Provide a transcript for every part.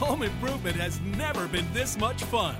Home improvement has never been this much fun.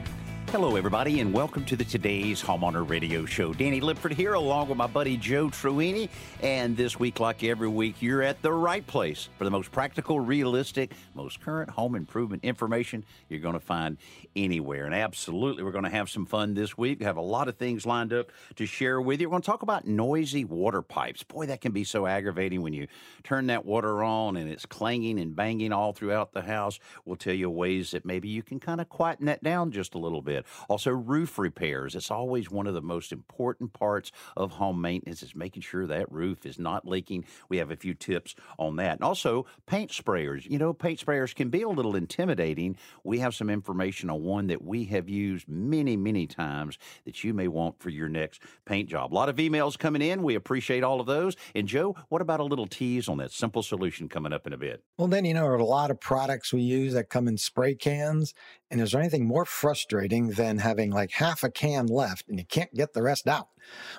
Hello, everybody, and welcome to the Today's Homeowner Radio Show. Danny Lipford here, along with my buddy Joe Truini. And this week, like every week, you're at the right place for the most practical, realistic, most current home improvement information you're going to find anywhere. And absolutely, we're going to have some fun this week. We have a lot of things lined up to share with you. We're going to talk about noisy water pipes. Boy, that can be so aggravating when you turn that water on and it's clanging and banging all throughout the house. We'll tell you ways that maybe you can kind of quieten that down just a little bit. Also, roof repairs. It's always one of the most important parts of home maintenance is making sure that roof is not leaking. We have a few tips on that. And also, paint sprayers. You know, paint sprayers can be a little intimidating. We have some information on one that we have used many, many times that you may want for your next paint job. A lot of emails coming in. We appreciate all of those. And Joe, what about a little tease on that simple solution coming up in a bit? Well, then, you know, a lot of products we use that come in spray cans. And is there anything more frustrating than having like half a can left and you can't get the rest out?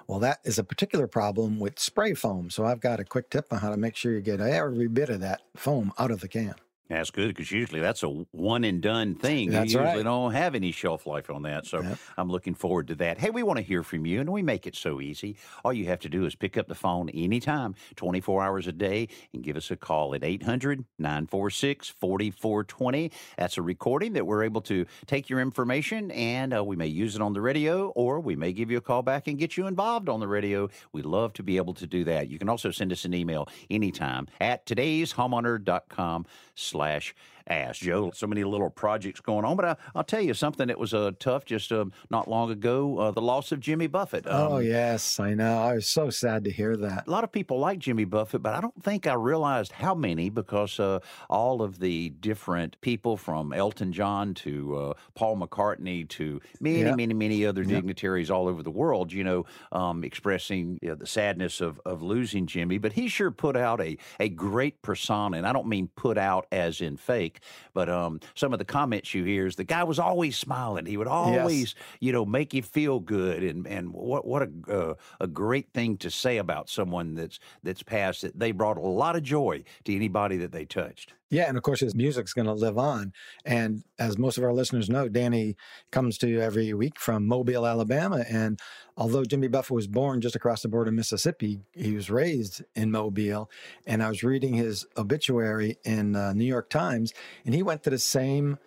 Well, that is a particular problem with spray foam. So I've got a quick tip on how to make sure you get every bit of that foam out of the can. That's good because usually that's a one and done thing. That's you usually right. don't have any shelf life on that. So Yep. I'm looking forward to that. Hey, we want to hear from you and we make it so easy. All you have to do is pick up the phone anytime, 24 hours a day, and give us a call at 800 946 4420. That's a recording that we're able to take your information and uh, we may use it on the radio or we may give you a call back and get you involved on the radio. We love to be able to do that. You can also send us an email anytime at today'shomeowner.com slash ask. Joe, so many little projects going on, but I, I'll tell you something that was uh, tough just uh, not long ago, uh, the loss of Jimmy Buffett. oh, Um, yes, I know. I was so sad to hear that. a lot of people like Jimmy Buffett, but I don't think I realized how many because uh, all of the different people from Elton John to uh, Paul McCartney to many, Yep. many, many other dignitaries all over the world, you know, um, expressing you know, the sadness of, of losing Jimmy. But he sure put out a, a great persona. And I don't mean put out as in fake, but um, some of the comments you hear is the guy was always smiling. He would always, you know, make you feel good. And, and what, what a, uh, a great thing to say about someone that's, that's passed that they brought a lot of joy to anybody that they touched. Yeah, and of course his music's going to live on. And as most of our listeners know, Danny comes to you every week from Mobile, Alabama. And although Jimmy Buffett was born just across the border of Mississippi, he was raised in Mobile. And I was reading his obituary in uh, New York Times, and he went to the same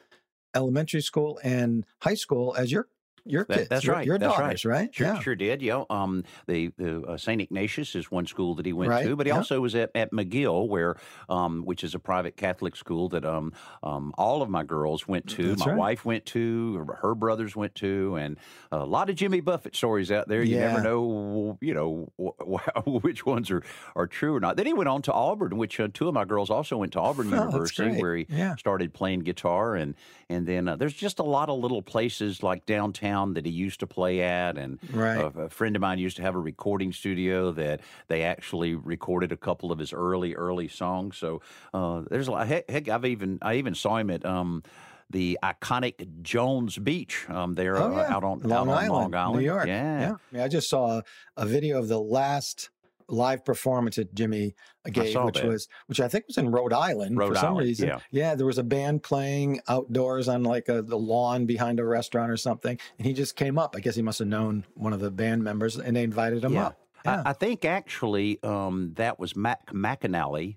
elementary school and high school as your your That- kids, that's your, right. your that's daughters, right. right? Sure, yeah. sure did. Yeah. Um, the the uh, Saint Ignatius is one school that he went Right, to, but he yeah. also was at, at McGill, where um, which is a private Catholic school that um, um, all of my girls went to. That's my right. wife went to. Her, her brothers went to, and a lot of Jimmy Buffett stories out there. You never know, you know, wh- wh- which ones are are true or not. Then he went on to Auburn, which uh, two of my girls also went to Auburn Oh, University, where he Yeah. started playing guitar and and then uh, there's just a lot of little places like downtown that he used to play at and Right. a, a friend of mine used to have a recording studio that they actually recorded a couple of his early early songs so uh, there's a lot heck, heck I've even I even saw him at um the iconic Jones Beach um, there Oh, uh, out on Long out on Island, Long Island New York. yeah. I, mean, I just saw a video of the last live performance that Jimmy gave, which that. was which I think was in Rhode Island Rhode for some Island, reason. yeah. there was a band playing outdoors on like a, the lawn behind a restaurant or something, and he just came up. I guess he must have known one of the band members, and they invited him Yeah. up. Yeah. I, I think actually um, that was Mac McAnally.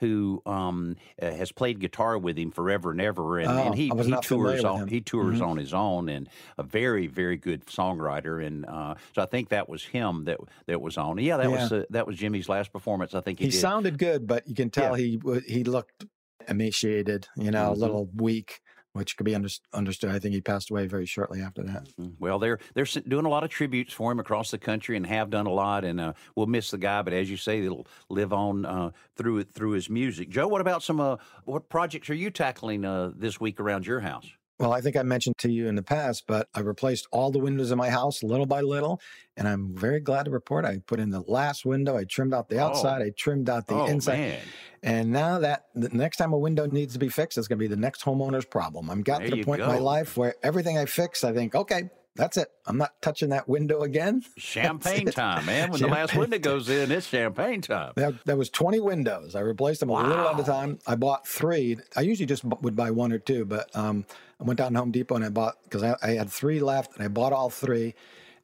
Who um, uh, has played guitar with him forever and ever, and, Oh, and he, he tours on he tours Mhm. on his own, and a very very good songwriter, and uh, so I think that was him that that was on. Yeah, that was uh, that was Jimmy's last performance. I think he, he sounded good, but you can tell he he looked emaciated, you know, Mhm. a little weak. Which could be under, understood. I think he passed away very shortly after that. Mm, well, they're they're doing a lot of tributes for him across the country and have done a lot. And uh, we'll miss the guy, but as you say, it'll live on uh, through through his music. Joe, what about some uh, what projects are you tackling uh, this week around your house? Well, I think I mentioned to you in the past, but I replaced all the windows in my house little by little. And I'm very glad to report I put in the last window. I trimmed out the oh. outside. Oh. I trimmed out the oh, inside. Man. And now that the next time a window needs to be fixed, it's going to be the next homeowner's problem. I'm got there to the point go. in my life where everything I fix, I think, okay, that's it. I'm not touching that window again. Champagne time, man. When champagne. the last window goes in, it's champagne time. There, there was 20 windows. I replaced them wow. a little at a time. I bought three. I usually just would buy one or two, but um, I went down to Home Depot and I bought because I, I, had three left and I bought all three.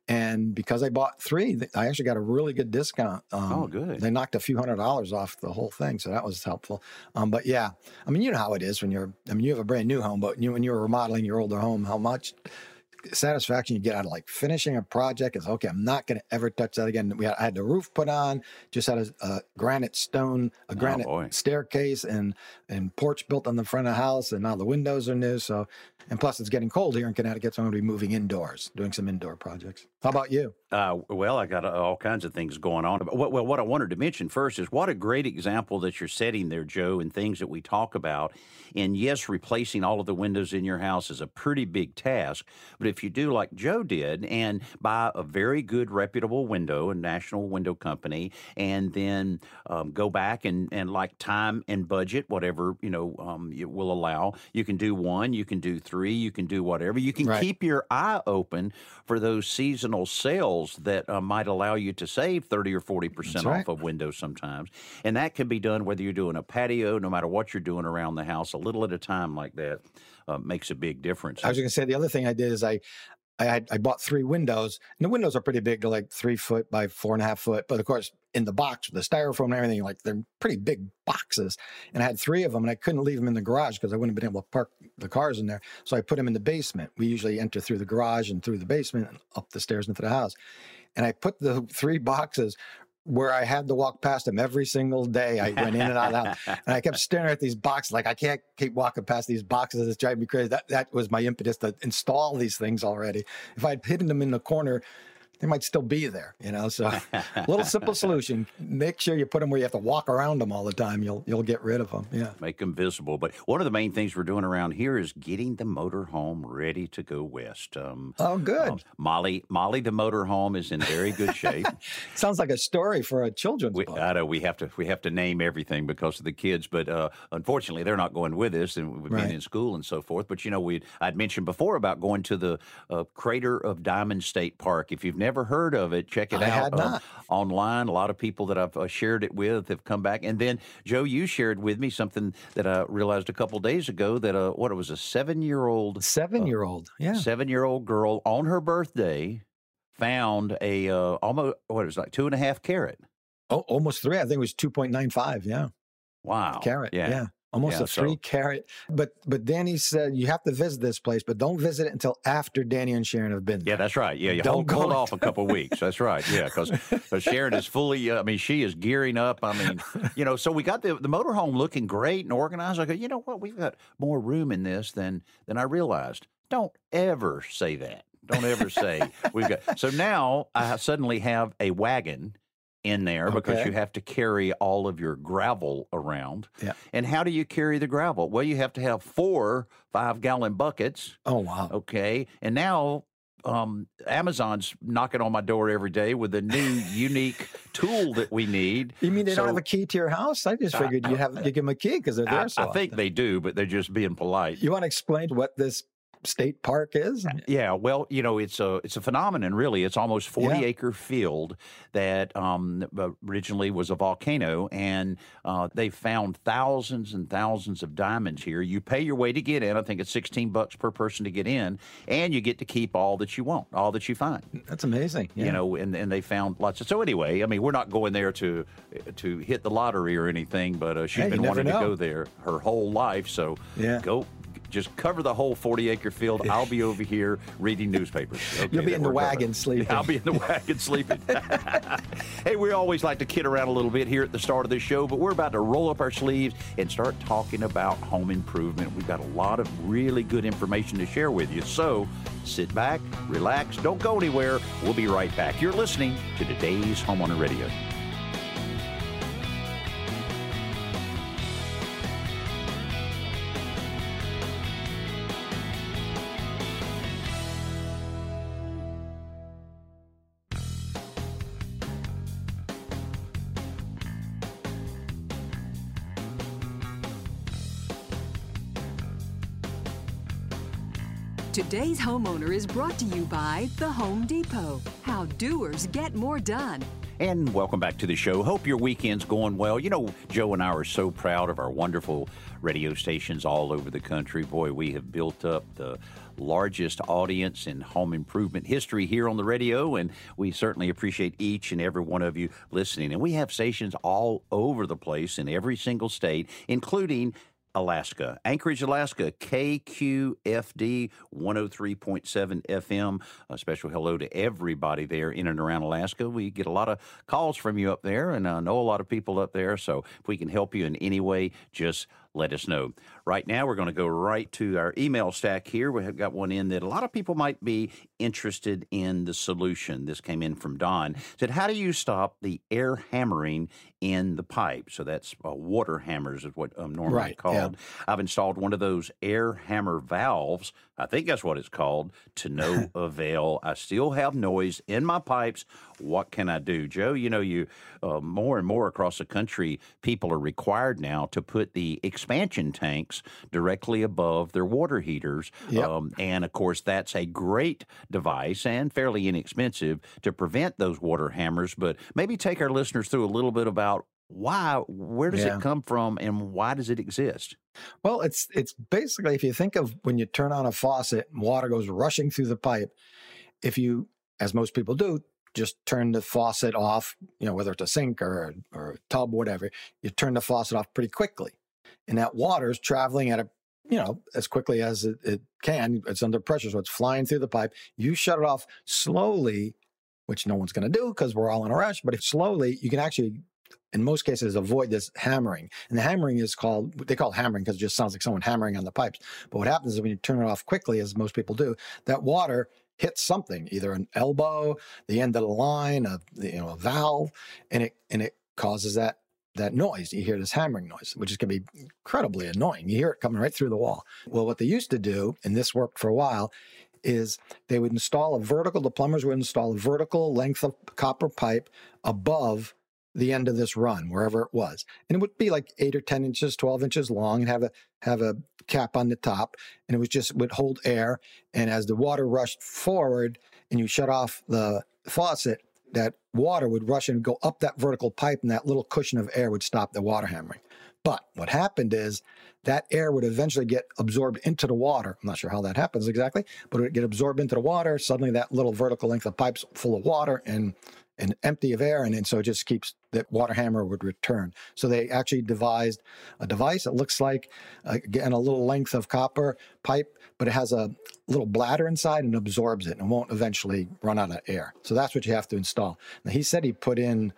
And because I bought three, I actually got a really good discount. Um, oh, good. They knocked a few hundred dollars off the whole thing, so that was helpful. Um, but yeah, I mean, you know how it is when you're. I mean, you have a brand new home, but you, when you're remodeling your older home, how much satisfaction you get out of like finishing a project is okay. I'm not going to ever touch that again. We had, I had the roof put on, just had a, a granite stone, a oh, granite oh staircase, and and porch built on the front of the house, and now the windows are new. So, and plus it's getting cold here in Connecticut, so I'm going to be moving indoors, doing some indoor projects. How about you? Uh, well, I got uh, all kinds of things going on. Well, well, what I wanted to mention first is what a great example that you're setting there, Joe, and things that we talk about. And yes, replacing all of the windows in your house is a pretty big task. But if you do like Joe did and buy a very good, reputable window, a national window company, and then um, go back and, and like time and budget, whatever you know um, it will allow, you can do one, you can do three, you can do whatever. You can right. keep your eye open for those seasonal sales that uh, might allow you to save 30 or 40% right. off of windows sometimes. And that can be done whether you're doing a patio, no matter what you're doing around the house, a little at a time like that. Uh, makes a big difference. I was going to say the other thing I did is I I had I bought three windows, and the windows are pretty big. They're like three foot by four and a half foot. But of course, in the box with the styrofoam and everything, like they're pretty big boxes. And I had three of them, and I couldn't leave them in the garage because I wouldn't have been able to park the cars in there. So I put them in the basement. We usually enter through the garage and through the basement and up the stairs into the house. And I put the three boxes where I had to walk past them every single day. I went in and out, out and I kept staring at these boxes. Like I can't keep walking past these boxes. It's driving me crazy. That that was my impetus to install these things already. If I'd hidden them in the corner, they might still be there, you know. So, a little simple solution: make sure you put them where you have to walk around them all the time. You'll you'll get rid of them. Yeah, make them visible. But one of the main things we're doing around here is getting the motorhome ready to go west. Um, oh, good. Um, Molly Molly the motorhome is in very good shape. Sounds like a story for a children's we, book. I know we have to we have to name everything because of the kids, but uh, unfortunately they're not going with us, and we've right. been in school and so forth. But you know, we I'd mentioned before about going to the uh, Crater of Diamond State Park. If you've never heard of it, check it I out um, online. A lot of people that I've uh, shared it with have come back. And then, Joe, you shared with me something that I realized a couple days ago that uh, what it was a seven year old, seven year old, yeah, seven year old girl on her birthday found a uh, almost what it was like two and a half carat. Oh, almost three. I think it was two point nine five. Yeah. Wow. Carat. Yeah. yeah almost yeah, a three so. carat. But but Danny said you have to visit this place, but don't visit it until after Danny and Sharon have been. There. Yeah, that's right. Yeah, you don't hold, hold off a couple weeks. That's right. Yeah, because Sharon is fully. Uh, I mean, she is gearing up. I mean, you know, so we got the the motorhome looking great and organized. I go, you know what? We've got more room in this than than I realized. Don't ever say that. Don't ever say we've got. So now I suddenly have a wagon in there okay. because you have to carry all of your gravel around. Yeah. And how do you carry the gravel? Well, you have to have four five gallon buckets. Oh, wow. Okay. And now um, Amazon's knocking on my door every day with a new unique tool that we need. You mean they so, don't have a key to your house? I just figured you have you give them a key because they're there I, so I think they do, but they're just being polite. You want to explain what this state park is? Yeah, well, you know, it's a it's a phenomenon. Really, it's almost forty yeah. acre field that um, originally was a volcano, and uh, they found thousands and thousands of diamonds here. You pay your way to get in. I think it's sixteen bucks per person to get in, and you get to keep all that you want, all that you find. That's amazing. Yeah. You know, and and they found lots of. So anyway, I mean, we're not going there to to hit the lottery or anything, but uh, she's hey, been wanting know. to go there her whole life. So yeah. go Just cover the whole 40 acre field. I'll be over here reading newspapers. Okay, You'll be in the wagon sleeping. I'll be in the wagon sleeping. hey, we always like to kid around a little bit here at the start of the show, but we're about to roll up our sleeves and start talking about home improvement. We've got a lot of really good information to share with you. So sit back, relax, don't go anywhere. We'll be right back. You're listening to today's Homeowner Radio. Today's homeowner is brought to you by The Home Depot. How doers get more done. And welcome back to the show. Hope your weekend's going well. You know, Joe and I are so proud of our wonderful radio stations all over the country. Boy, we have built up the largest audience in home improvement history here on the radio, and we certainly appreciate each and every one of you listening. And we have stations all over the place in every single state, including Alaska. Anchorage, Alaska, KQFD 103.7 FM. A special hello to everybody there in and around Alaska. We get a lot of calls from you up there, and I know a lot of people up there. So if we can help you in any way, just let us know. Right now, we're going to go right to our email stack here. We have got one in that a lot of people might be interested in the solution. This came in from Don. said, How do you stop the air hammering in the pipe? So that's uh, water hammers, is what um, normally right, called. Yeah. I've installed one of those air hammer valves. I think that's what it's called, to no avail. I still have noise in my pipes. What can I do? Joe, you know, you uh, more and more across the country, people are required now to put the expansion tanks directly above their water heaters. Yep. Um, and of course, that's a great device and fairly inexpensive to prevent those water hammers. But maybe take our listeners through a little bit about why, where does yeah. it come from, and why does it exist? Well, it's it's basically if you think of when you turn on a faucet and water goes rushing through the pipe, if you, as most people do, just turn the faucet off, you know, whether it's a sink or or a tub, whatever, you turn the faucet off pretty quickly, and that water is traveling at a you know as quickly as it, it can. It's under pressure, so it's flying through the pipe. You shut it off slowly, which no one's going to do because we're all in a rush. But if slowly, you can actually in most cases avoid this hammering. And the hammering is called, they call it hammering because it just sounds like someone hammering on the pipes. But what happens is when you turn it off quickly, as most people do, that water hits something, either an elbow, the end of the line, a you know a valve, and it and it causes that that noise. You hear this hammering noise, which is going to be incredibly annoying. You hear it coming right through the wall. Well, what they used to do, and this worked for a while, is they would install a vertical. The plumbers would install a vertical length of copper pipe above the end of this run, wherever it was. And it would be like eight or 10 inches, 12 inches long and have a, have a cap on the top. And it was just would hold air. And as the water rushed forward and you shut off the faucet, that water would rush and go up that vertical pipe and that little cushion of air would stop the water hammering. But what happened is that air would eventually get absorbed into the water. I'm not sure how that happens exactly, but it would get absorbed into the water. Suddenly, that little vertical length of pipes full of water, and and empty of air, and, and so it just keeps that water hammer would return. So they actually devised a device that looks like again a little length of copper pipe, but it has a little bladder inside and absorbs it and won't eventually run out of air. So that's what you have to install. Now he said he put in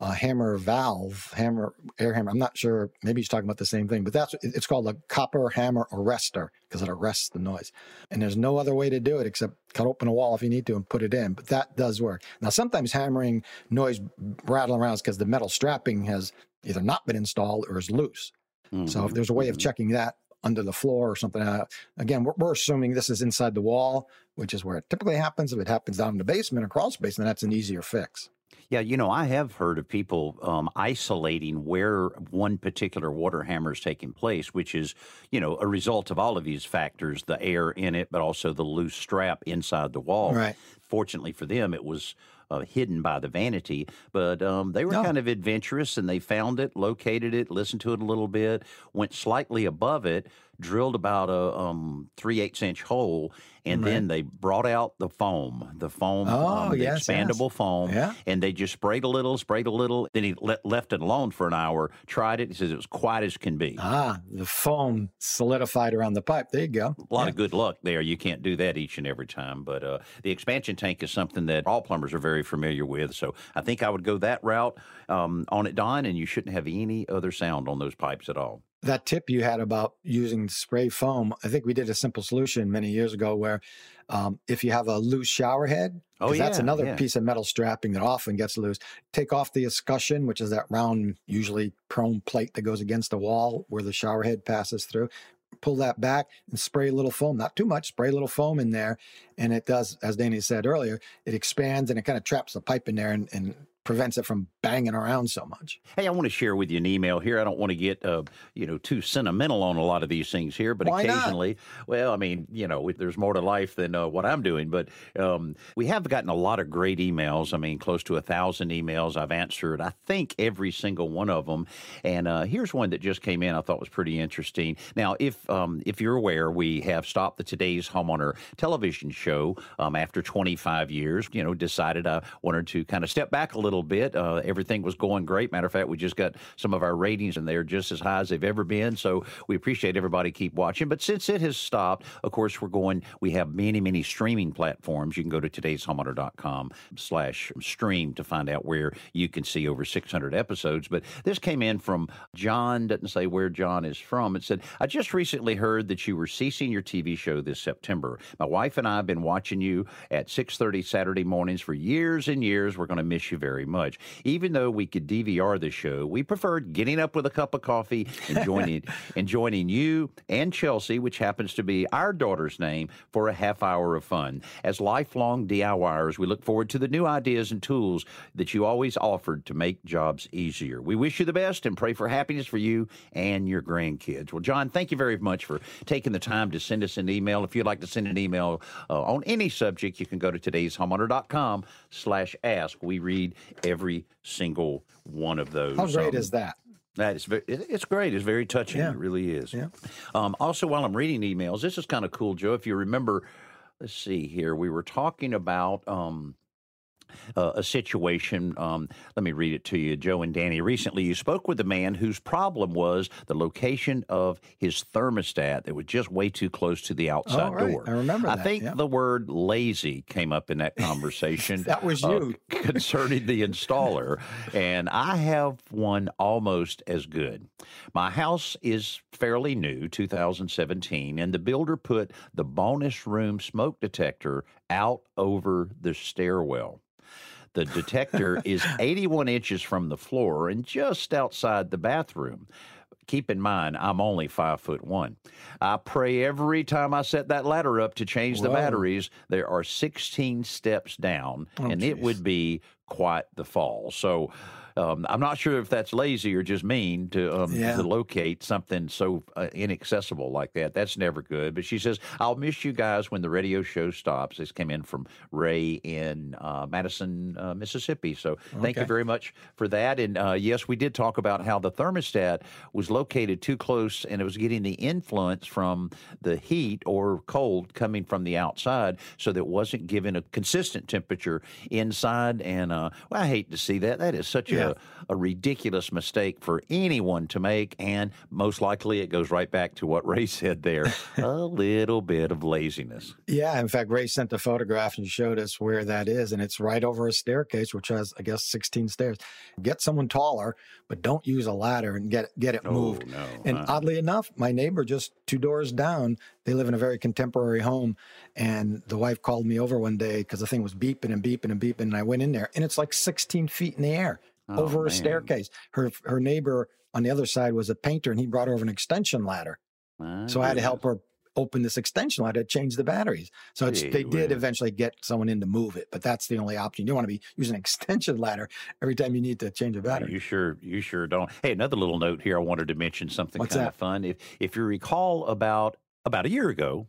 a hammer valve, hammer air hammer. I'm not sure. Maybe he's talking about the same thing, but that's it's called a copper hammer arrestor because it arrests the noise. And there's no other way to do it except cut open a wall if you need to and put it in. But that does work. Now sometimes hammering noise rattling around is because the metal strapping has either not been installed or is loose. Mm-hmm. So if mm-hmm. there's a way of mm-hmm. checking that under the floor or something. Uh, again, we're, we're, assuming this is inside the wall, which is where it typically happens. If it happens down in the basement or crawl space, then that's an easier fix. Yeah, you know, I have heard of people um, isolating where one particular water hammer is taking place, which is, you know, a result of all of these factors the air in it, but also the loose strap inside the wall. Right. Fortunately for them, it was uh, hidden by the vanity, but um, they were no. kind of adventurous and they found it, located it, listened to it a little bit, went slightly above it drilled about a um, three eighths inch hole, and Right. then they brought out the foam, the foam, Oh, um, the yes, yes. expandable foam, Yeah. and they just sprayed a little, sprayed a little. Then he le- left it alone for an hour, tried it. He says it was quiet as can be. Ah, the foam solidified around the pipe. There you go. A lot Yeah. of good luck there. You can't do that each and every time. But uh, the expansion tank is something that all plumbers are very familiar with. So I think I would go that route um, on it, Don, and you shouldn't have any other sound on those pipes at all. That tip you had about using spray foam, I think we did a simple solution many years ago where um, if you have a loose shower head, Oh, 'cause that's another yeah. piece of metal strapping that often gets loose. Take off the escutcheon, which is that round, usually chrome plate that goes against the wall where the shower head passes through. Pull that back and spray a little foam, not too much, spray a little foam in there. And it does, as Danny said earlier, it expands and it kind of traps the pipe in there and, and prevents it from banging around so much. Hey, I want to share with you an email here. I don't want to get, uh, you know, too sentimental on a lot of these things here, but Why not? occasionally, well, I mean, you know, there's more to life than uh, what I'm doing. But um, we have gotten a lot of great emails. I mean, close to a thousand emails. I've answered, I think, every single one of them. And uh, here's one that just came in. I thought was pretty interesting. Now, if um, if you're aware, we have stopped the Today's Homeowner television show um, after 25 years. You know, decided I wanted to kind of step back a little bit. Uh, everything was going great. Matter of fact, we just got some of our ratings, and they're just as high as they've ever been. So we appreciate everybody keep watching. But since it has stopped, of course, we're going. We have many, many streaming platforms. You can go to today'shomeowner.com slash stream to find out where you can see over 600 episodes. But this came in from John. Doesn't say where John is from. It said, "I just recently heard that you were ceasing your TV show this September. My wife and I have been watching you at 6:30 Saturday mornings for years and years. We're going to miss you very much. Even though we could DVR the show, we preferred getting up with a cup of coffee and joining and joining you and Chelsea, which happens to be our daughter's name, for a half hour of fun. As lifelong DIYers, we look forward to the new ideas and tools that you always offered to make jobs easier. We wish you the best and pray for happiness for you and your grandkids. Well, John, thank you very much for taking the time to send us an email. If you'd like to send an email uh, on any subject, you can go to today'shomeowner.com slash ask. We read every single one of those. How great Um, is that? that is very, it's great. It's very touching. Yeah. It really is. Yeah. Um, also, while I'm reading emails, this is kind of cool, Joe. If you remember, let's see here, we were talking about. Um, uh, a situation. Um, let me read it to you, Joe and Danny. Recently, you spoke with a man whose problem was the location of his thermostat that was just way too close to the outside right. door. I remember I that, think yeah. the word lazy came up in that conversation. That was uh, you. concerning the installer, and I have one almost as good. My house is fairly new, 2017, and the builder put the bonus room smoke detector out over the stairwell. The detector is 81 inches from the floor and just outside the bathroom. Keep in mind, I'm only five foot one. I pray every time I set that ladder up to change the batteries. There are 16 steps down, Oh, and it would be quite the fall. So um, I'm not sure if that's lazy or just mean to, um, Yeah. to locate something so uh, inaccessible like that. That's never good. But she says, I'll miss you guys when the radio show stops. This came in from Ray in uh, Madison, uh, Mississippi. So thank you very much for that. And uh, yes, we did talk about how the thermostat was located too close and it was getting the influence from the heat or cold coming from the outside so that it wasn't giving a consistent temperature inside. And uh, well, I hate to see that. That is such Yeah. A, a ridiculous mistake for anyone to make. And most likely it goes right back to what Ray said there a little bit of laziness. Yeah, in fact, Ray sent a photograph and showed us where that is, and it's right over a staircase, which has, I guess, 16 stairs. Get someone taller, but don't use a ladder and get get it moved. Oh, no. And uh, oddly enough, my neighbor just two doors down, they live in a very contemporary home, and the wife called me over one day because the thing was beeping and beeping and beeping, and I went in there, and it's like 16 feet in the air Oh, over man. a staircase. Her her neighbor on the other side was a painter, and he brought over an extension ladder. my So I had to help her open this extension ladder to change the batteries. So Gee they did eventually get someone in to move it, but that's the only option. You don't want to be using an extension ladder every time you need to change a battery. You sure, you sure don't. Hey, another little note here. I wanted to mention something What's kind of fun. If if you recall, about about a year ago,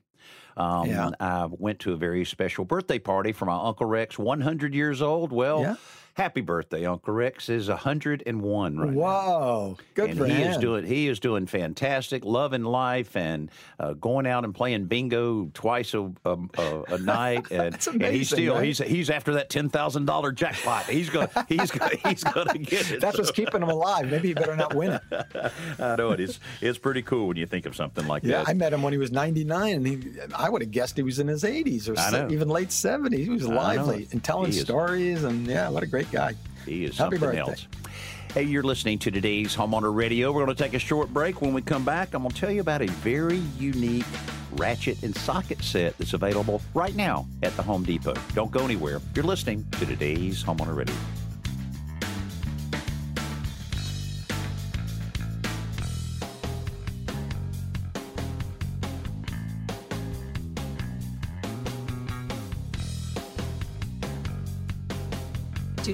Um, Yeah. I went to a very special birthday party for my Uncle Rex, 100 years old. Well, Yeah. Happy birthday, Uncle Rex is 101 right now. Whoa, good and for he him. is doing he is doing fantastic, loving life, and uh, going out and playing bingo twice a a, a, a night. And, That's and he's still right? he's he's after that ten thousand dollar jackpot. He's gonna he's gonna he's gonna get it. That's what's keeping him alive. Maybe he better not win it. I know it is. It's pretty cool when you think of something like Yeah, that. I met him when he was 99, and he, I would have guessed he was in his 80s or I se- know. even late 70s. He was lively and telling He is. stories, and yeah, what a great guy. He is Happy something birthday. else. Hey, you're listening to today's Homeowner Radio. We're going to take a short break. When we come back, I'm going to tell you about a very unique ratchet and socket set that's available right now at the Home Depot. Don't go anywhere. You're listening to today's Homeowner Radio.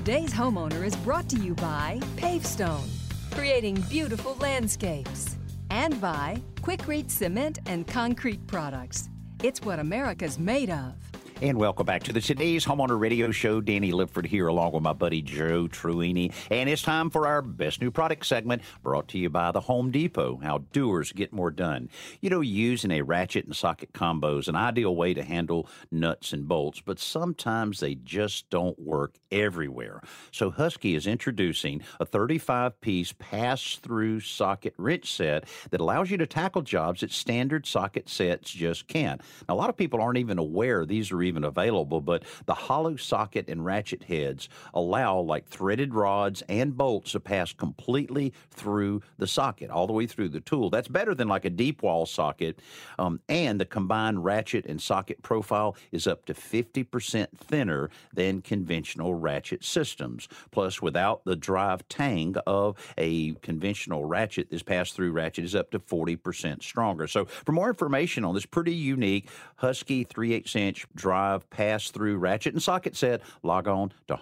Today's homeowner is brought to you by Pavestone, creating beautiful landscapes, and by Quikrete Cement and Concrete Products. It's what America's made of. And welcome back to the today's homeowner radio show. Danny Lipford here, along with my buddy Joe Truini. And it's time for our best new product segment, brought to you by the Home Depot. How doers get more done. You know, using a ratchet and socket combo is an ideal way to handle nuts and bolts, but sometimes they just don't work everywhere. So Husky is introducing a 35-piece pass-through socket wrench set that allows you to tackle jobs that standard socket sets just can't. Now, a lot of people aren't even aware these are even available, but the hollow socket and ratchet heads allow like threaded rods and bolts to pass completely through the socket, all the way through the tool. That's better than like a deep wall socket. Um, and the combined ratchet and socket profile is up to 50% thinner than conventional ratchet systems. Plus, without the drive tang of a conventional ratchet, this pass through ratchet is up to 40% stronger. So, for more information on this pretty unique Husky 3 8 inch drive pass through ratchet and socket set, log on to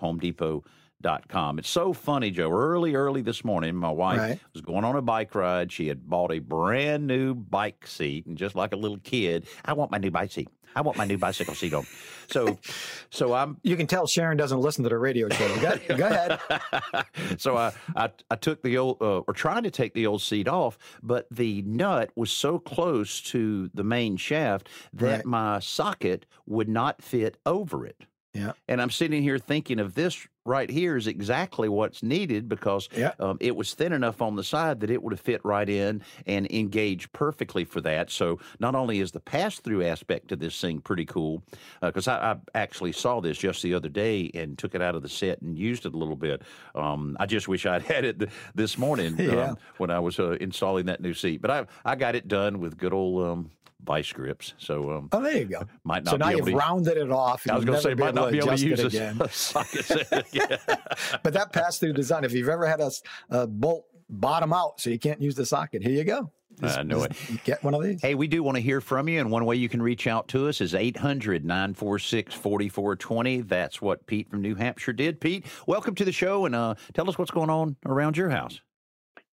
homedepot.com. It's so funny, Joe. Early, early this morning, my wife Right. was going on a bike ride. She had bought a brand new bike seat, and just like a little kid, I want my new bike seat. I want my new bicycle seat on. So, so I'm You can tell Sharon doesn't listen to the radio show. Go, go ahead. so I, I I took the old uh, or tried to take the old seat off, but the nut was so close to the main shaft that Right. my socket would not fit over it. Yeah. And I'm sitting here thinking of this right here is exactly what's needed because Yeah. um, it was thin enough on the side that it would have fit right in and engaged perfectly for that. So not only is the pass through aspect of this thing pretty cool, because I, I actually saw this just the other day and took it out of the set and used it a little bit. Um, I just wish I'd had it th- this morning Yeah. um, when I was uh, installing that new seat. But I I got it done with good old um, vice grips. So um, Oh, there you go. might not so now able you've to- rounded it off. I was going to say never might not be able to use it this again. socket again. but that pass-through design, if you've ever had a, a bolt bottom out so you can't use the socket, here you go. I know it. Get one of these. Hey, we do want to hear from you, and one way you can reach out to us is 800 946 4420. That's what Pete from New Hampshire did. Pete, welcome to the show, and uh, tell us what's going on around your house.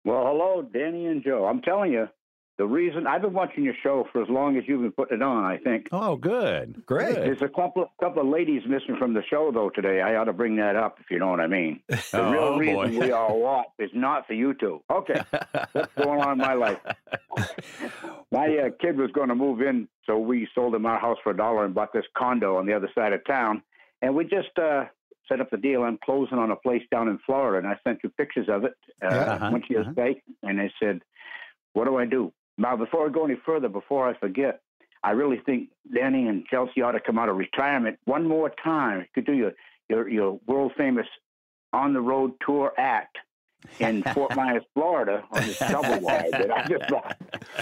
Well, hello, Danny and Joe. I'm telling you, the reason I've been watching your show for as long as you've been putting it on, I think. Oh, good. Great. There's a couple couple of ladies missing from the show though today. I ought to bring that up if you know what I mean. The Oh, real reason we all watch is not for you two. Okay, what's going on in my life? My uh, kid was going to move in, so we sold him our house for a dollar and bought this condo on the other side of town. And we just uh, set up the deal. I'm closing on a place down in Florida, and I sent you pictures of it. Uh. Uh-huh, to your uh-huh. and I said, "What do I do?" Now, before I go any further, before I forget, I really think Danny and Chelsea ought to come out of retirement one more time. You could do your your, your world famous on the road tour act in Fort Myers, Florida, on this double wide. that I just,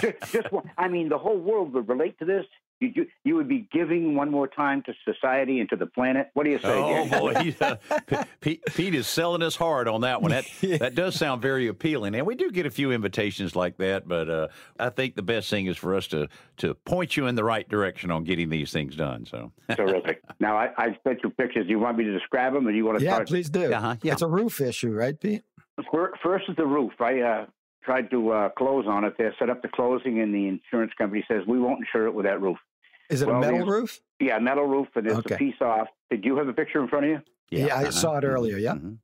just, just, I mean, the whole world would relate to this. You, you, you would be giving one more time to society and to the planet. What do you say? Oh Danny? boy, he, uh, P- Pete, Pete is selling us hard on that one. That that does sound very appealing, and we do get a few invitations like that. But uh, I think the best thing is for us to to point you in the right direction on getting these things done. So Terrific. Now, I, I sent you pictures. Do you want me to describe them, or do you want to Yeah, start? please do. Uh-huh, yeah. It's a roof issue, right, Pete? First is the roof. I uh, tried to uh, close on it. They set up the closing, and the insurance company says we won't insure it with that roof. Is it Well, a metal the- roof? Yeah, metal roof, and it's Okay. a piece off. Did you have a picture in front of you? Yeah, I saw it earlier, yeah. Mhm.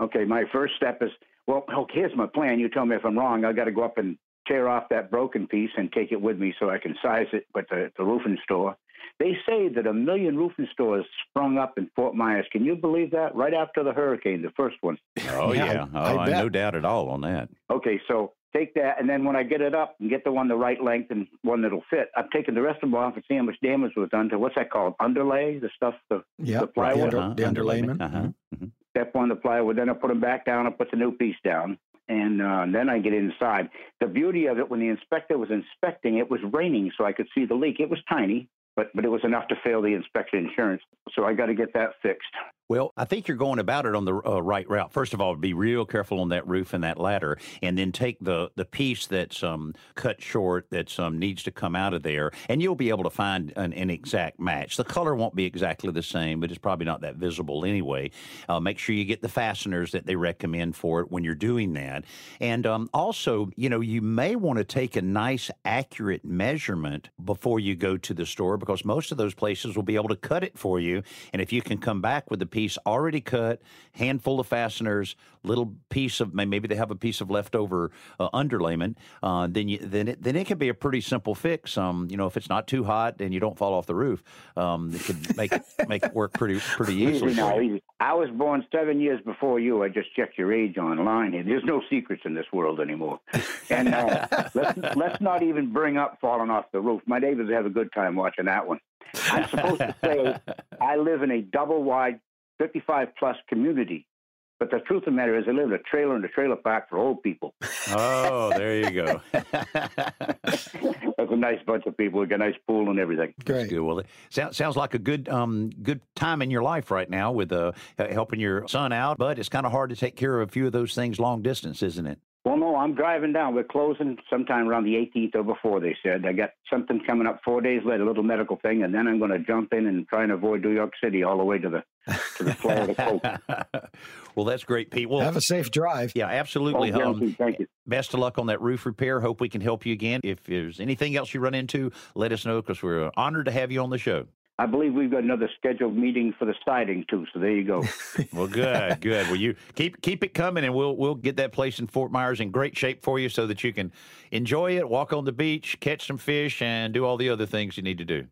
Okay, my first step is well, okay, here's my plan. You tell me if I'm wrong. I got to go up and tear off that broken piece and take it with me so I can size it But the, the roofing store. They say that a million roofing stores sprung up in Fort Myers. Can you believe that? Right after the hurricane, the first one. Oh Yeah, yeah, I- oh, I I no doubt at all on that. Okay, so take that, and then when I get it up and get the one the right length and one that'll fit, I'm taking the rest of them off and see how much damage was done to what's that called? Underlay, the stuff, the Yeah, The plywood? the, Uh-huh, under, the underlayment. Uh-huh. mhm. step on the plywood. Then I put them back down. I put the new piece down, and uh, then I get inside. The beauty of it, when the inspector was inspecting, it was raining, so I could see the leak. It was tiny, but but it was enough to fail the inspection insurance. So I got to get that fixed. Well, I think you're going about it on the uh, right route. First of all, be real careful on that roof and that ladder, and then take the the piece that's um, cut short that um, needs to come out of there, and you'll be able to find an, an exact match. The color won't be exactly the same, but it's probably not that visible anyway. Uh, make sure you get the fasteners that they recommend for it when you're doing that, and um, also, you know, you may want to take a nice, accurate measurement before you go to the store because most of those places will be able to cut it for you, and if you can come back with the piece already cut, handful of fasteners, little piece of maybe they have a piece of leftover uh, underlayment, uh, then you, then it then it can be a pretty simple fix. Um, you know, if it's not too hot and you don't fall off the roof, um, it could make it make it work pretty pretty easily. Easy now, easy. I was born seven years before you. I just checked your age online. There's no secrets in this world anymore. And uh, let's let's not even bring up falling off the roof. My neighbors have a good time watching that one. I'm supposed to say I live in a double wide, 55 plus community. But the truth of the matter is, I live in a trailer in a trailer park for old people. Oh, there you go. That's a nice bunch of people. We got a nice pool and everything. Great. Good. Well, it sounds sounds like a good um good time in your life right now with uh helping your son out, but it's kind of hard to take care of a few of those things long distance, isn't it? Well, no, I'm driving down. We're closing sometime around the 18th or before, they said. I got something coming up four days later, a little medical thing, and then I'm going to jump in and try and avoid New York City all the way to the to the Florida coast. well, that's great, Pete. Well, Have a safe drive. yeah, Oh, absolutely. Um, guaranteed. Thank you. best of luck on that roof repair. Hope we can help you again. If there's anything else you run into, let us know because we're honored to have you on the show. I believe we've got another scheduled meeting for the siding too. So there you go. Well, good, good. Well, you keep keep it coming, and we'll we'll get that place in Fort Myers in great shape for you, so that you can enjoy it, walk on the beach, catch some fish, and do all the other things you need to do.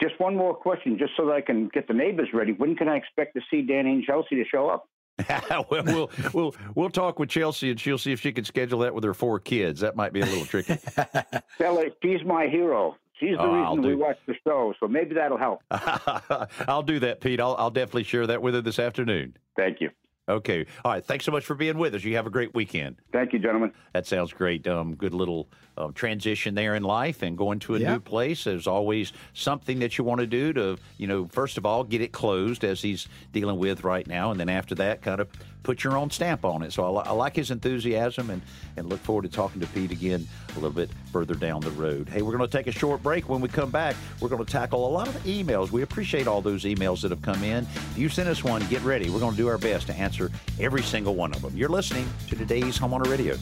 just one more question, just so that I can get the neighbors ready. When can I expect to see Danny and Chelsea to show up? well, we'll we'll we'll talk with Chelsea, and she'll see if she can schedule that with her four kids. That might be a little tricky. Tell her she's my hero. She's the Oh, reason we watch the show. So maybe that'll help. I'll do that, Pete. I'll I'll definitely share that with her this afternoon. Thank you. Okay. All right. Thanks so much for being with us. You have a great weekend. Thank you, gentlemen. That sounds great. Um, good little uh, transition there in life and going to a Yeah. new place. There's always something that you want to do to, you know, first of all, get it closed as he's dealing with right now. And then after that, kind of put your own stamp on it. So I, li- I like his enthusiasm and, and look forward to talking to Pete again a little bit further down the road. Hey, we're going to take a short break. When we come back, we're going to tackle a lot of emails. We appreciate all those emails that have come in. If you send us one, get ready. We're going to do our best to answer every single one of them. You're listening to today's Homeowner Radio.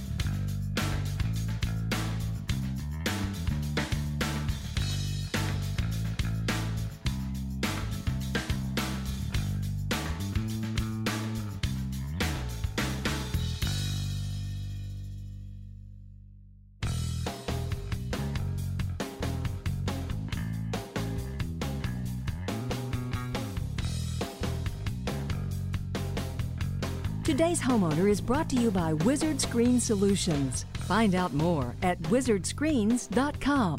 Today's homeowner is brought to you by Wizard Screen Solutions. Find out more at wizardscreens.com.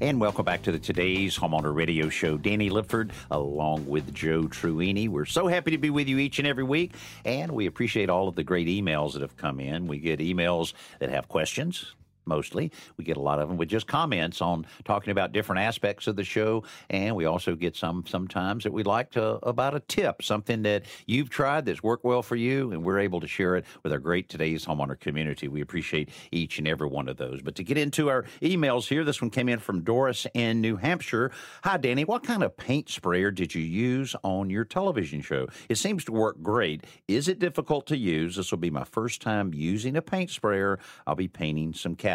And welcome back to the today's Homeowner Radio Show. Danny Lipford, along with Joe Truini. We're so happy to be with you each and every week, and we appreciate all of the great emails that have come in. We get emails that have questions. Mostly, we get a lot of them with just comments on talking about different aspects of the show, and we also get some sometimes that we like to about a tip, something that you've tried that's worked well for you, and we're able to share it with our great today's homeowner community. We appreciate each and every one of those. But to get into our emails here, this one came in from Doris in New Hampshire. Hi, Danny. What kind of paint sprayer did you use on your television show? It seems to work great. Is it difficult to use? This will be my first time using a paint sprayer. I'll be painting some cabinets.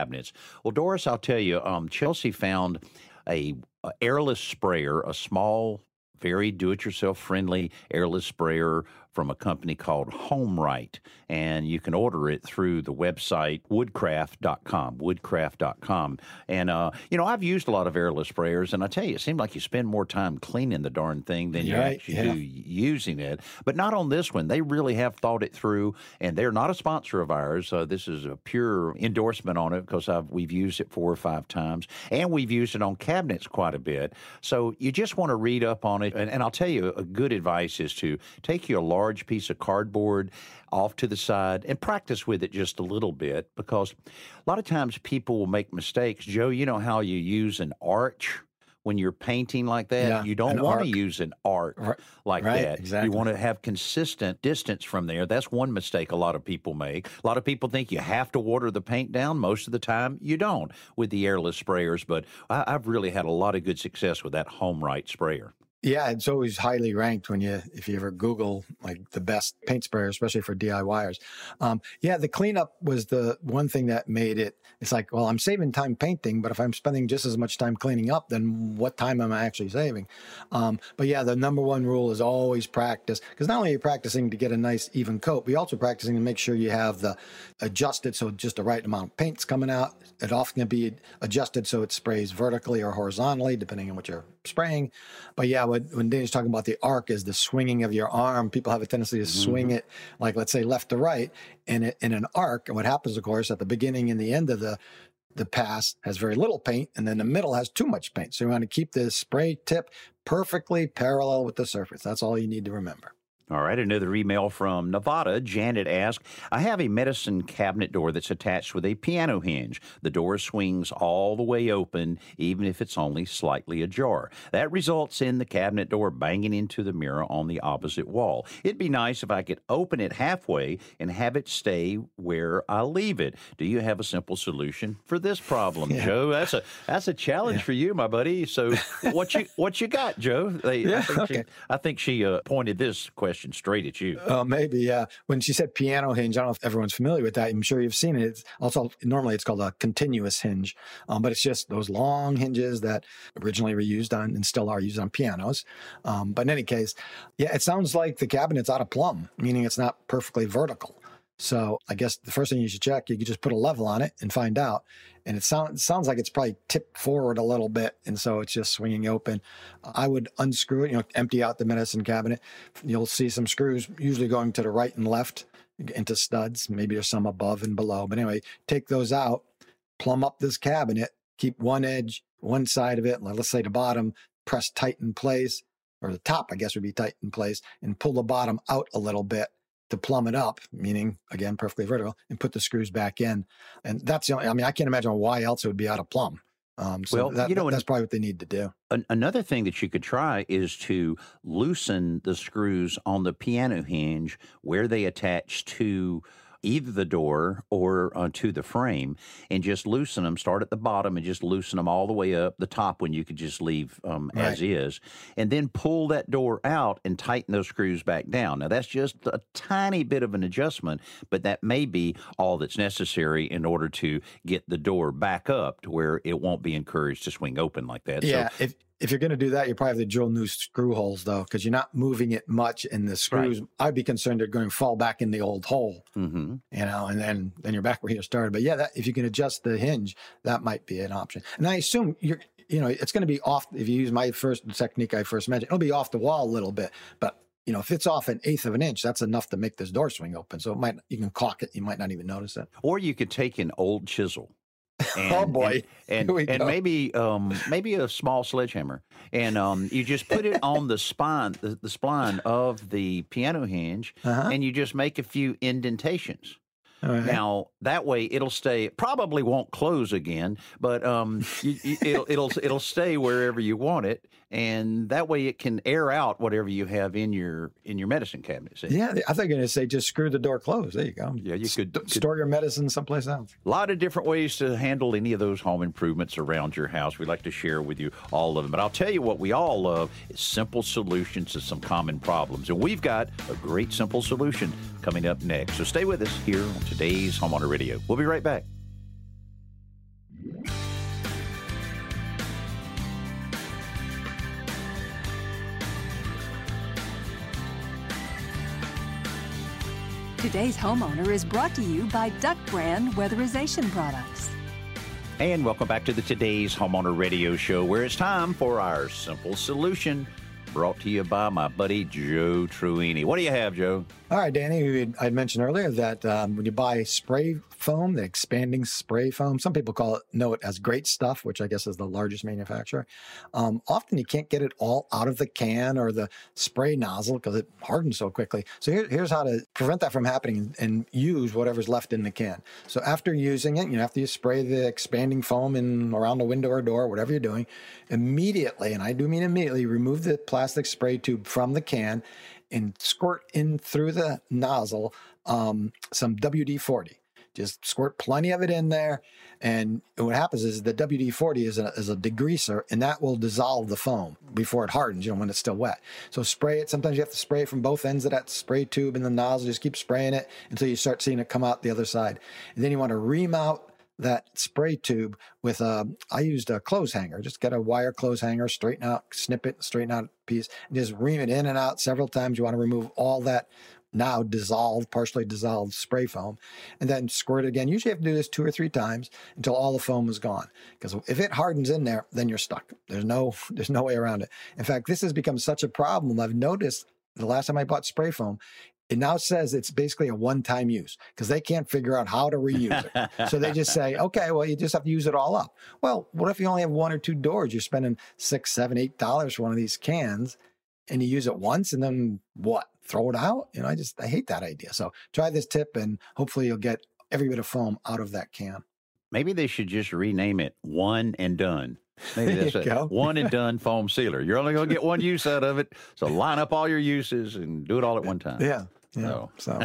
Well, Doris, I'll tell you, um, Chelsea found a, a airless sprayer, a small very do it yourself friendly airless sprayer from a company called HomeRite. And you can order it through the website woodcraft.com, woodcraft.com. And, uh, you know, I've used a lot of airless sprayers, and I tell you, it seems like you spend more time cleaning the darn thing than you Right, actually yeah. do using it. But not on this one. They really have thought it through, and they're not a sponsor of ours. Uh, this is a pure endorsement on it because I've, we've used it four or five times, and we've used it on cabinets quite a bit. So you just want to read up on it. And, and I'll tell you, a good advice is to take you a large piece of cardboard off to the side and practice with it just a little bit because a lot of times people will make mistakes. Joe, you know how you use an arch when you're painting like that? Yeah, you don't want to use an arc like right, that. exactly. You want to have consistent distance from there. That's one mistake a lot of people make. A lot of people think you have to water the paint down. Most of the time, you don't with the airless sprayers. But I, I've really had a lot of good success with that HomeRite sprayer. Yeah, it's always highly ranked when you if you ever Google like the best paint sprayer, especially for DIYers. Um, yeah, the cleanup was the one thing that made it. It's like, well, I'm saving time painting, but if I'm spending just as much time cleaning up, then what time am I actually saving? Um, but yeah, the number one rule is always practice because not only are you practicing to get a nice even coat, but you're also practicing to make sure you have the adjusted so just the right amount of paint's coming out. It often can be adjusted so it sprays vertically or horizontally, depending on what you're spraying. But yeah, when, when Danny's talking about the arc is the swinging of your arm, people have a tendency to mm-hmm. swing it, like let's say left to right, and it, in an arc. And what happens, of course, at the beginning and the end of the the pass has very little paint, and then the middle has too much paint. So you want to keep the spray tip perfectly parallel with the surface. That's all you need to remember. All right, another email from Nevada. Janet asked, I have a medicine cabinet door that's attached with a piano hinge. The door swings all the way open, even if it's only slightly ajar. That results in the cabinet door banging into the mirror on the opposite wall. It'd be nice if I could open it halfway and have it stay where I leave it. Do you have a simple solution for this problem, Joe? That's a that's a challenge for you, my buddy. So what you what you got, Joe? They, I Yeah, think she. I think she uh, pointed this question straight at you. Oh, maybe, yeah. When she said piano hinge, I don't know if everyone's familiar with that. I'm sure you've seen it. It's also normally it's called a continuous hinge, um, but it's just those long hinges that originally were used on and still are used on pianos. Um, but in any case, yeah, it sounds like the cabinet's out of plumb, meaning it's not perfectly vertical. So I guess the first thing you should check, you could just put a level on it and find out. And it sounds sounds like it's probably tipped forward a little bit, and so it's just swinging open. I would unscrew it, you know, empty out the medicine cabinet. You'll see some screws usually going to the right and left into studs. Maybe there's some above and below, but anyway, take those out, plumb up this cabinet, keep one edge, one side of it, let's say the bottom, press tight in place, or the top, I guess, would be tight in place, and pull the bottom out a little bit to plumb it up, meaning again perfectly vertical, and put the screws back in. And that's the only. I mean, I can't imagine why else it would be out of plumb. Um, so Well, that, you know, that's probably what they need to do. An- another thing that you could try is to loosen the screws on the piano hinge where they attach to either the door or uh, to the frame and just loosen them start at the bottom and just loosen them all the way up the top one you could just leave um, as is and then pull that door out and tighten those screws back down. Now that's just a tiny bit of an adjustment but that may be all that's necessary in order to get the door back up to where it won't be encouraged to swing open like that. Yeah, if if you're going to do that, you probably have to drill new screw holes though, because you're not moving it much, in the screws. I'd be concerned they're going to fall back in the old hole, so hmm you know, and then then you're back where you started. But yeah, that, if you can adjust the hinge, that might be an option. And I assume you're, you know, it's going to be off. If you use my first technique I first mentioned, it'll be off the wall a little bit, but. You know, if it's off an eighth of an inch, that's enough to make this door swing open. So it might you can caulk it, you might not even notice it. Or you could take an old chisel. And, Oh, boy. And and, and maybe um, maybe a small sledgehammer, and um, you just put it on the spine the, the spline of the piano hinge, Uh-huh. and you just make a few indentations. Right. Now that way it'll stay. Probably won't close again, but um, you, you, it'll it'll it'll stay wherever you want it, and that way it can air out whatever you have in your in your medicine cabinet. See? yeah, I think you're going to say just screw the door closed. There you go. Yeah, you could- St- store your medicine someplace else. A lot of different ways to handle any of those home improvements around your house. We'd like to share with you all of them. But I'll tell you what we all love is simple solutions to some common problems. And we've got a great simple solution coming up next. So stay with us here today's Homeowner Radio. We'll be right back. Today's Homeowner is brought to you by Duck Brand Weatherization Products. And welcome back to the Today's Homeowner Radio Show, where it's time for our simple solution brought to you by my buddy Joe Truini. What do you have, Joe? All right, Danny, I mentioned earlier that um, when you buy spray foam, the expanding spray foam, some people call it, know it as great stuff, which I guess is the largest manufacturer. Um, often you can't get it all out of the can or the spray nozzle because it hardens so quickly. So here, here's how to prevent that from happening and use whatever's left in the can. So after using it, you know, after you spray the expanding foam in around a window or door, whatever you're doing, immediately, and I do mean immediately, remove the plastic spray tube from the can and squirt in through the nozzle um, some WD 40. Just squirt plenty of it in there. And what happens is the WD 40 is a, is a degreaser and that will dissolve the foam before it hardens, you know, when it's still wet. So spray it. Sometimes you have to spray from both ends of that spray tube in the nozzle. Just keep spraying it until you start seeing it come out the other side. And then you want to remount that spray tube with a, I used a clothes hanger. Just get a wire clothes hanger, straighten out, snip it, straighten out a piece, and just ream it in and out several times. You want to remove all that now dissolved, partially dissolved spray foam, and then squirt it again. Usually you have to do this two or three times until all the foam is gone. Because if it hardens in there, then you're stuck. There's no there's no way around it. In fact, this has become such a problem. I've noticed the last time I bought spray foam, it now says it's basically a one-time use because they can't figure out how to reuse it. so they just say, okay, well, you just have to use it all up. Well, what if you only have one or two doors? You're spending six, seven, eight dollars for one of these cans, and you use it once, and then what? Throw it out? You know, I just I hate that idea. So try this tip, and hopefully you'll get every bit of foam out of that can. Maybe they should just rename it "One and Done." Maybe that's it. Go. One and done foam sealer. You're only going to get one use out of it. So line up all your uses and do it all at one time. Yeah. Yeah. No. So,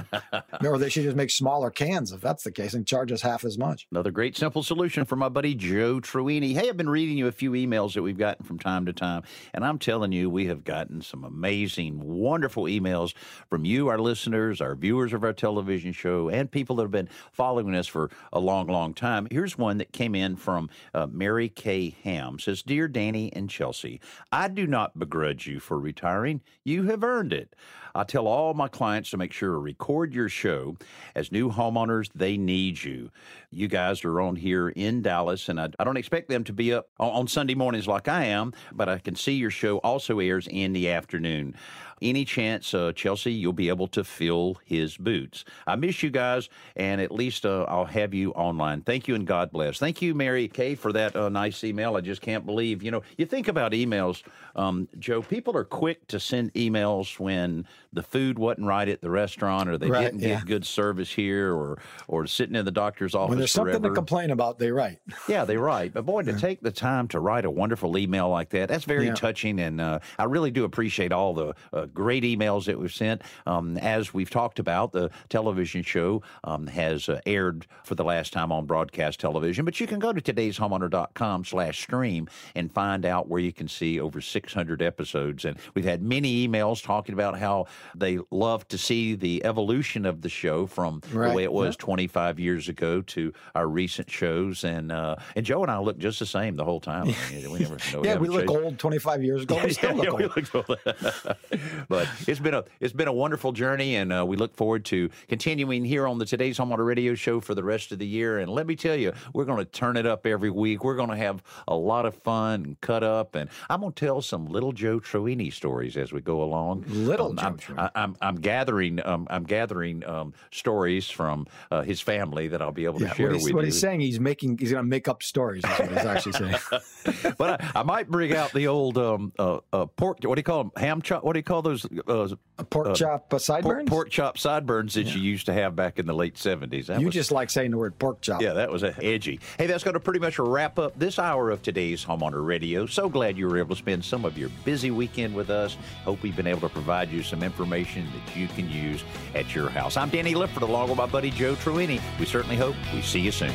or they should just make smaller cans if that's the case and charge us half as much. Another great simple solution for my buddy Joe Truini. Hey, I've been reading you a few emails that we've gotten from time to time, and I'm telling you, we have gotten some amazing, wonderful emails from you, our listeners, our viewers of our television show, and people that have been following us for a long, long time. Here's one that came in from uh, Mary Kay Ham. Says, "Dear Danny and Chelsea, I do not begrudge you for retiring. You have earned it. I tell all my clients to make sure to record your show. As new homeowners, they need you. You guys are on here in Dallas, and I, I don't expect them to be up on, on Sunday mornings like I am, but I can see your show also airs in the afternoon. Any chance, uh, Chelsea, you'll be able to fill his boots. I miss you guys, and at least uh, I'll have you online. Thank you, and God bless. Thank you, Mary Kay, for that uh, nice email. I just can't believe, you know, you think about emails, um, Joe, people are quick to send emails when the food wasn't right at the restaurant or they Right, didn't yeah. get good service here or, or sitting in the doctor's office When there's something to complain about, they write. Yeah, they write. But boy, to take the time to write a wonderful email like that, that's very Yeah. touching. And uh, I really do appreciate all the uh, great emails that we've sent. Um, as we've talked about, the television show um, has uh, aired for the last time on broadcast television. But you can go to today'shomeowner.com slash stream and find out where you can see over 600 episodes. And we've had many emails talking about how they love to see the evolution of the show from the way it was 25 years ago to our recent shows. And uh, and Joe and I look just the same the whole time. I mean, we never, no, Yeah, we haven't look changed. old 25 years ago. We still Yeah, look we old. look old. but it's been a it's been a wonderful journey, and uh, we look forward to continuing here on the Today's Homeowner Radio Show for the rest of the year. And let me tell you, we're going to turn it up every week. We're going to have a lot of fun and cut up, and I'm going to tell some little Joe Truini stories as we go along. Little Um, Joe I'm, I, I'm I'm gathering um, I'm gathering um, stories from uh, his family that I'll be able to Yeah, share what, with what you. he's saying, he's making, he's going to make up stories. Is what he's actually saying. but I, I might bring out the old um, uh, uh, pork. What do you call them? Ham chop. What do you call those? Uh, Pork uh, chop uh, pork, sideburns. pork chop sideburns that you used to have back in the late seventies. you just like saying the word pork chop. yeah, that was a edgy. Hey, that's going to pretty much wrap up this hour of today's Homeowner Radio. So glad you were able to spend some of your busy weekend with us. Hope we've been able to provide you some information that you can use at your house. I'm Danny Lipford along with my buddy Joe Truini. We certainly hope we see you soon.